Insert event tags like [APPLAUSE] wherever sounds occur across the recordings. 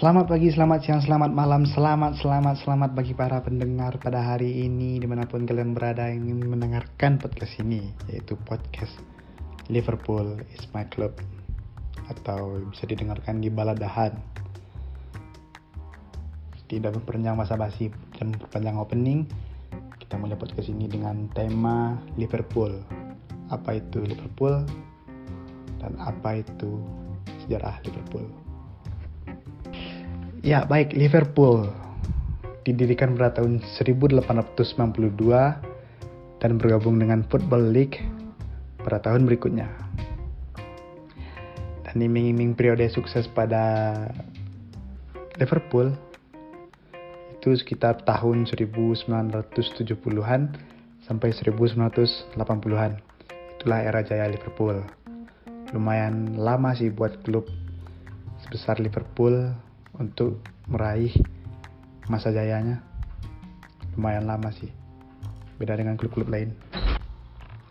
Selamat pagi, selamat siang, selamat malam, selamat, selamat, selamat bagi para pendengar pada hari ini di mana pun kalian berada ingin mendengarkan podcast ini yaitu podcast Liverpool is my club atau bisa didengarkan di baladahan. Tidak memperpanjang masa basi dan memperpanjang opening kita mulai podcast ini dengan tema Liverpool. Apa itu Liverpool? Dan apa itu sejarah Liverpool Ya, baik Liverpool didirikan pada tahun 1892 dan bergabung dengan Football League pada tahun berikutnya. Dan iming-iming periode sukses pada Liverpool itu sekitar tahun 1970-an sampai 1980-an. Itulah era jaya Liverpool. Lumayan lama sih buat klub sebesar Liverpool untuk meraih masa jayanya. Lumayan lama sih. Beda dengan klub-klub lain.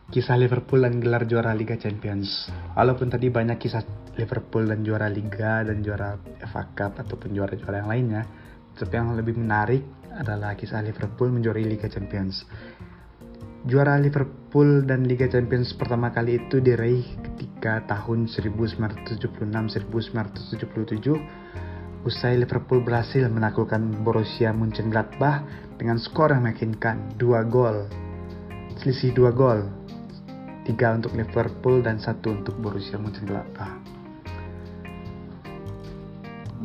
Kisah Liverpool dan gelar juara Liga Champions. Walaupun tadi banyak kisah Liverpool dan juara Liga dan juara FA Cup ataupun juara-juara yang lainnya tapi yang lebih menarik adalah kisah Liverpool menjuarai Liga Champions. Juara Liverpool dan Liga Champions pertama kali itu diraih ketika tahun 1976-1977 usai Liverpool berhasil menaklukkan Borussia Mönchengladbach dengan skor yang meyakinkan 2 gol. Selisih 2 gol. 3 untuk Liverpool dan 1 untuk Borussia Mönchengladbach.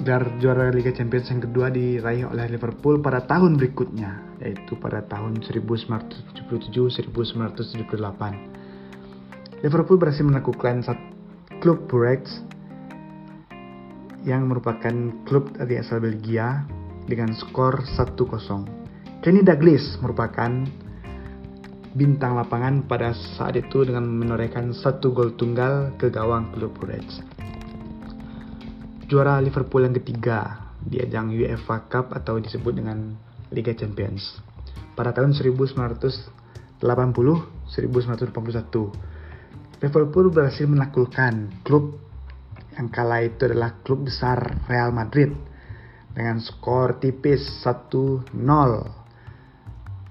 Gelar juara Liga Champions yang kedua diraih oleh Liverpool pada tahun berikutnya, yaitu pada tahun 1977-1978. Liverpool berhasil menaklukkan klub Burex yang merupakan klub dari asal Belgia dengan skor 1-0. Kenny Douglas merupakan bintang lapangan pada saat itu dengan menorehkan satu gol tunggal ke gawang klub Reds. Juara Liverpool yang ketiga di ajang UEFA Cup atau disebut dengan Liga Champions. Pada tahun 1980-1981, Liverpool berhasil menaklukkan klub yang kala itu adalah klub besar Real Madrid dengan skor tipis 1-0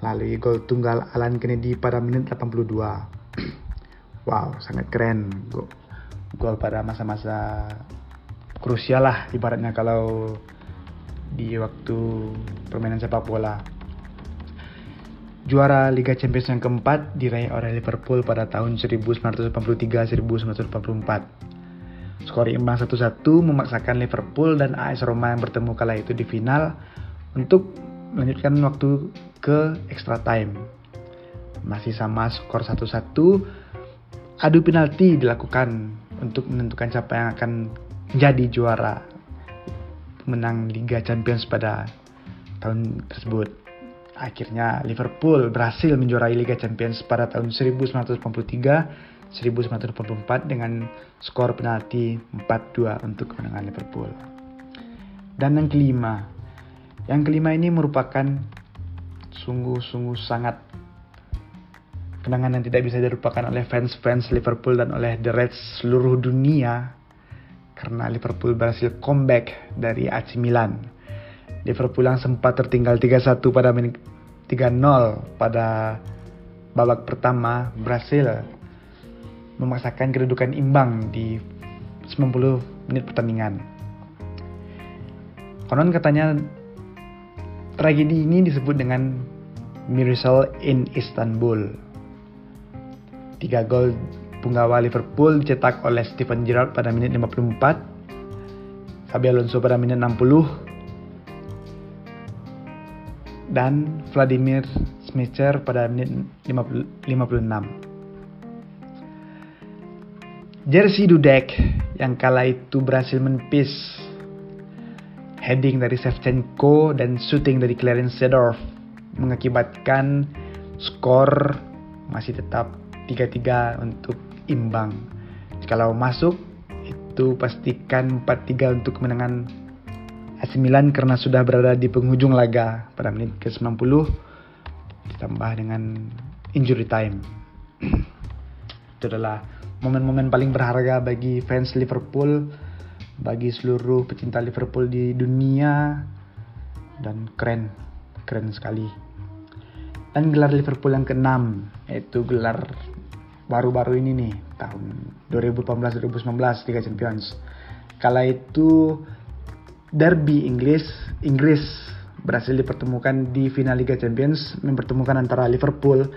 melalui gol tunggal Alan Kennedy pada menit 82. [CLEARS THROAT] wow, sangat keren. Gol pada masa-masa krusial lah ibaratnya kalau di waktu permainan sepak bola. Juara Liga Champions yang keempat diraih oleh Liverpool pada tahun 1983-1984. Skor imbang 1-1 memaksakan Liverpool dan AS Roma yang bertemu kala itu di final untuk melanjutkan waktu ke extra time. Masih sama skor 1-1, adu penalti dilakukan untuk menentukan siapa yang akan menjadi juara menang Liga Champions pada tahun tersebut. Akhirnya Liverpool berhasil menjuarai Liga Champions pada tahun 1983 1984 dengan skor penalti 4-2 untuk kemenangan Liverpool. Dan yang kelima, yang kelima ini merupakan sungguh-sungguh sangat kenangan yang tidak bisa dilupakan oleh fans-fans Liverpool dan oleh The Reds seluruh dunia karena Liverpool berhasil comeback dari AC Milan. Liverpool yang sempat tertinggal 3-1 pada menit 3-0 pada babak pertama berhasil memaksakan kedudukan imbang di 90 menit pertandingan. Konon katanya tragedi ini disebut dengan Miracle in Istanbul. Tiga gol punggawa Liverpool dicetak oleh Steven Gerrard pada menit 54, Xabi Alonso pada menit 60, dan Vladimir Smicer pada menit 56. Jersey Dudek yang kala itu berhasil menepis heading dari Shevchenko dan shooting dari Clarence Seedorf mengakibatkan skor masih tetap 3-3 untuk imbang. Kalau masuk itu pastikan 4-3 untuk kemenangan AC Milan karena sudah berada di penghujung laga pada menit ke-90 ditambah dengan injury time. [CLEARS THROAT] itu adalah momen-momen paling berharga bagi fans Liverpool bagi seluruh pecinta Liverpool di dunia dan keren, keren sekali. Dan gelar Liverpool yang keenam yaitu gelar baru-baru ini nih tahun 2018-2019 Liga Champions. Kala itu derby Inggris Inggris berhasil dipertemukan di final Liga Champions mempertemukan antara Liverpool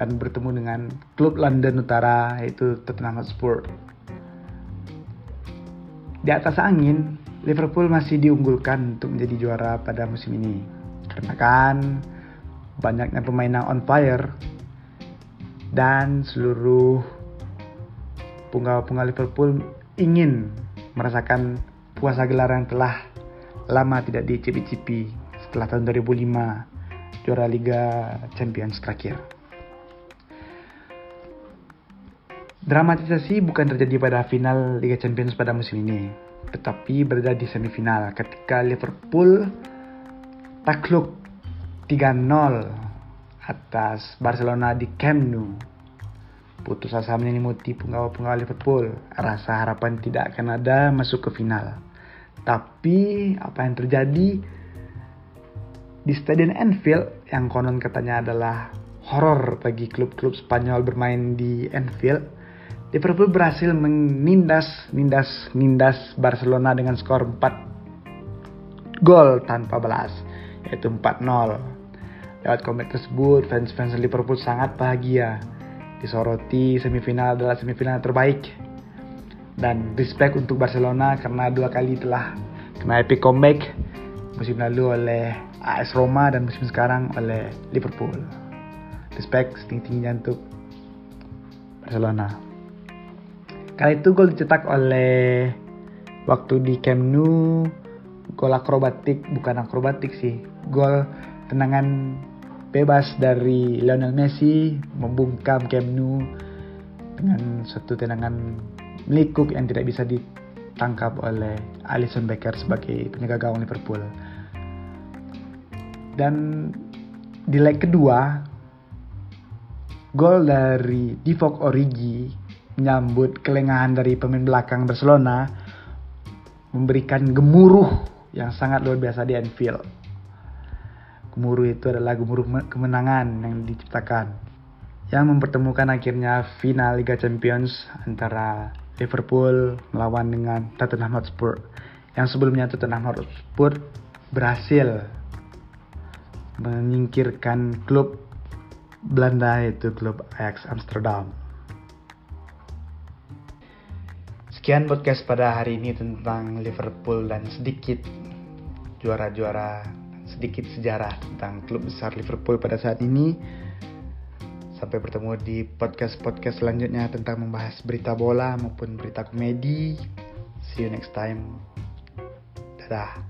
dan bertemu dengan klub London Utara yaitu Tottenham Hotspur. Di atas angin, Liverpool masih diunggulkan untuk menjadi juara pada musim ini. Karena kan banyaknya pemain yang on fire dan seluruh penggawa-penggawa Liverpool ingin merasakan puasa gelar yang telah lama tidak dicipi-cipi setelah tahun 2005 juara Liga Champions terakhir. Dramatisasi bukan terjadi pada final Liga Champions pada musim ini, tetapi berada di semifinal ketika Liverpool takluk 3-0 atas Barcelona di Camp Nou. Putus asa menyelimuti penggawa-penggawa Liverpool. Rasa harapan tidak akan ada masuk ke final. Tapi apa yang terjadi di Stadion Anfield yang konon katanya adalah horor bagi klub-klub Spanyol bermain di Anfield, Liverpool berhasil menindas, nindas, nindas Barcelona dengan skor 4 gol tanpa balas, yaitu 4-0. Lewat komik tersebut, fans-fans Liverpool sangat bahagia. Disoroti semifinal adalah semifinal terbaik. Dan respect untuk Barcelona karena dua kali telah kena epic comeback musim lalu oleh AS Roma dan musim sekarang oleh Liverpool. Respect setinggi-tingginya untuk Barcelona. Kali itu gol dicetak oleh waktu di Camp Nou gol akrobatik bukan akrobatik sih gol tendangan bebas dari Lionel Messi membungkam Camp Nou dengan satu tendangan melikuk yang tidak bisa ditangkap oleh Alisson Becker sebagai penjaga gawang Liverpool. Dan di leg kedua, gol dari Divock Origi menyambut kelengahan dari pemain belakang Barcelona memberikan gemuruh yang sangat luar biasa di Anfield. Gemuruh itu adalah gemuruh kemenangan yang diciptakan yang mempertemukan akhirnya final Liga Champions antara Liverpool melawan dengan Tottenham Hotspur yang sebelumnya Tottenham Hotspur berhasil menyingkirkan klub Belanda yaitu klub Ajax Amsterdam. Sekian podcast pada hari ini tentang Liverpool dan sedikit juara-juara, sedikit sejarah tentang klub besar Liverpool pada saat ini. Sampai bertemu di podcast-podcast selanjutnya tentang membahas berita bola maupun berita komedi. See you next time. Dadah.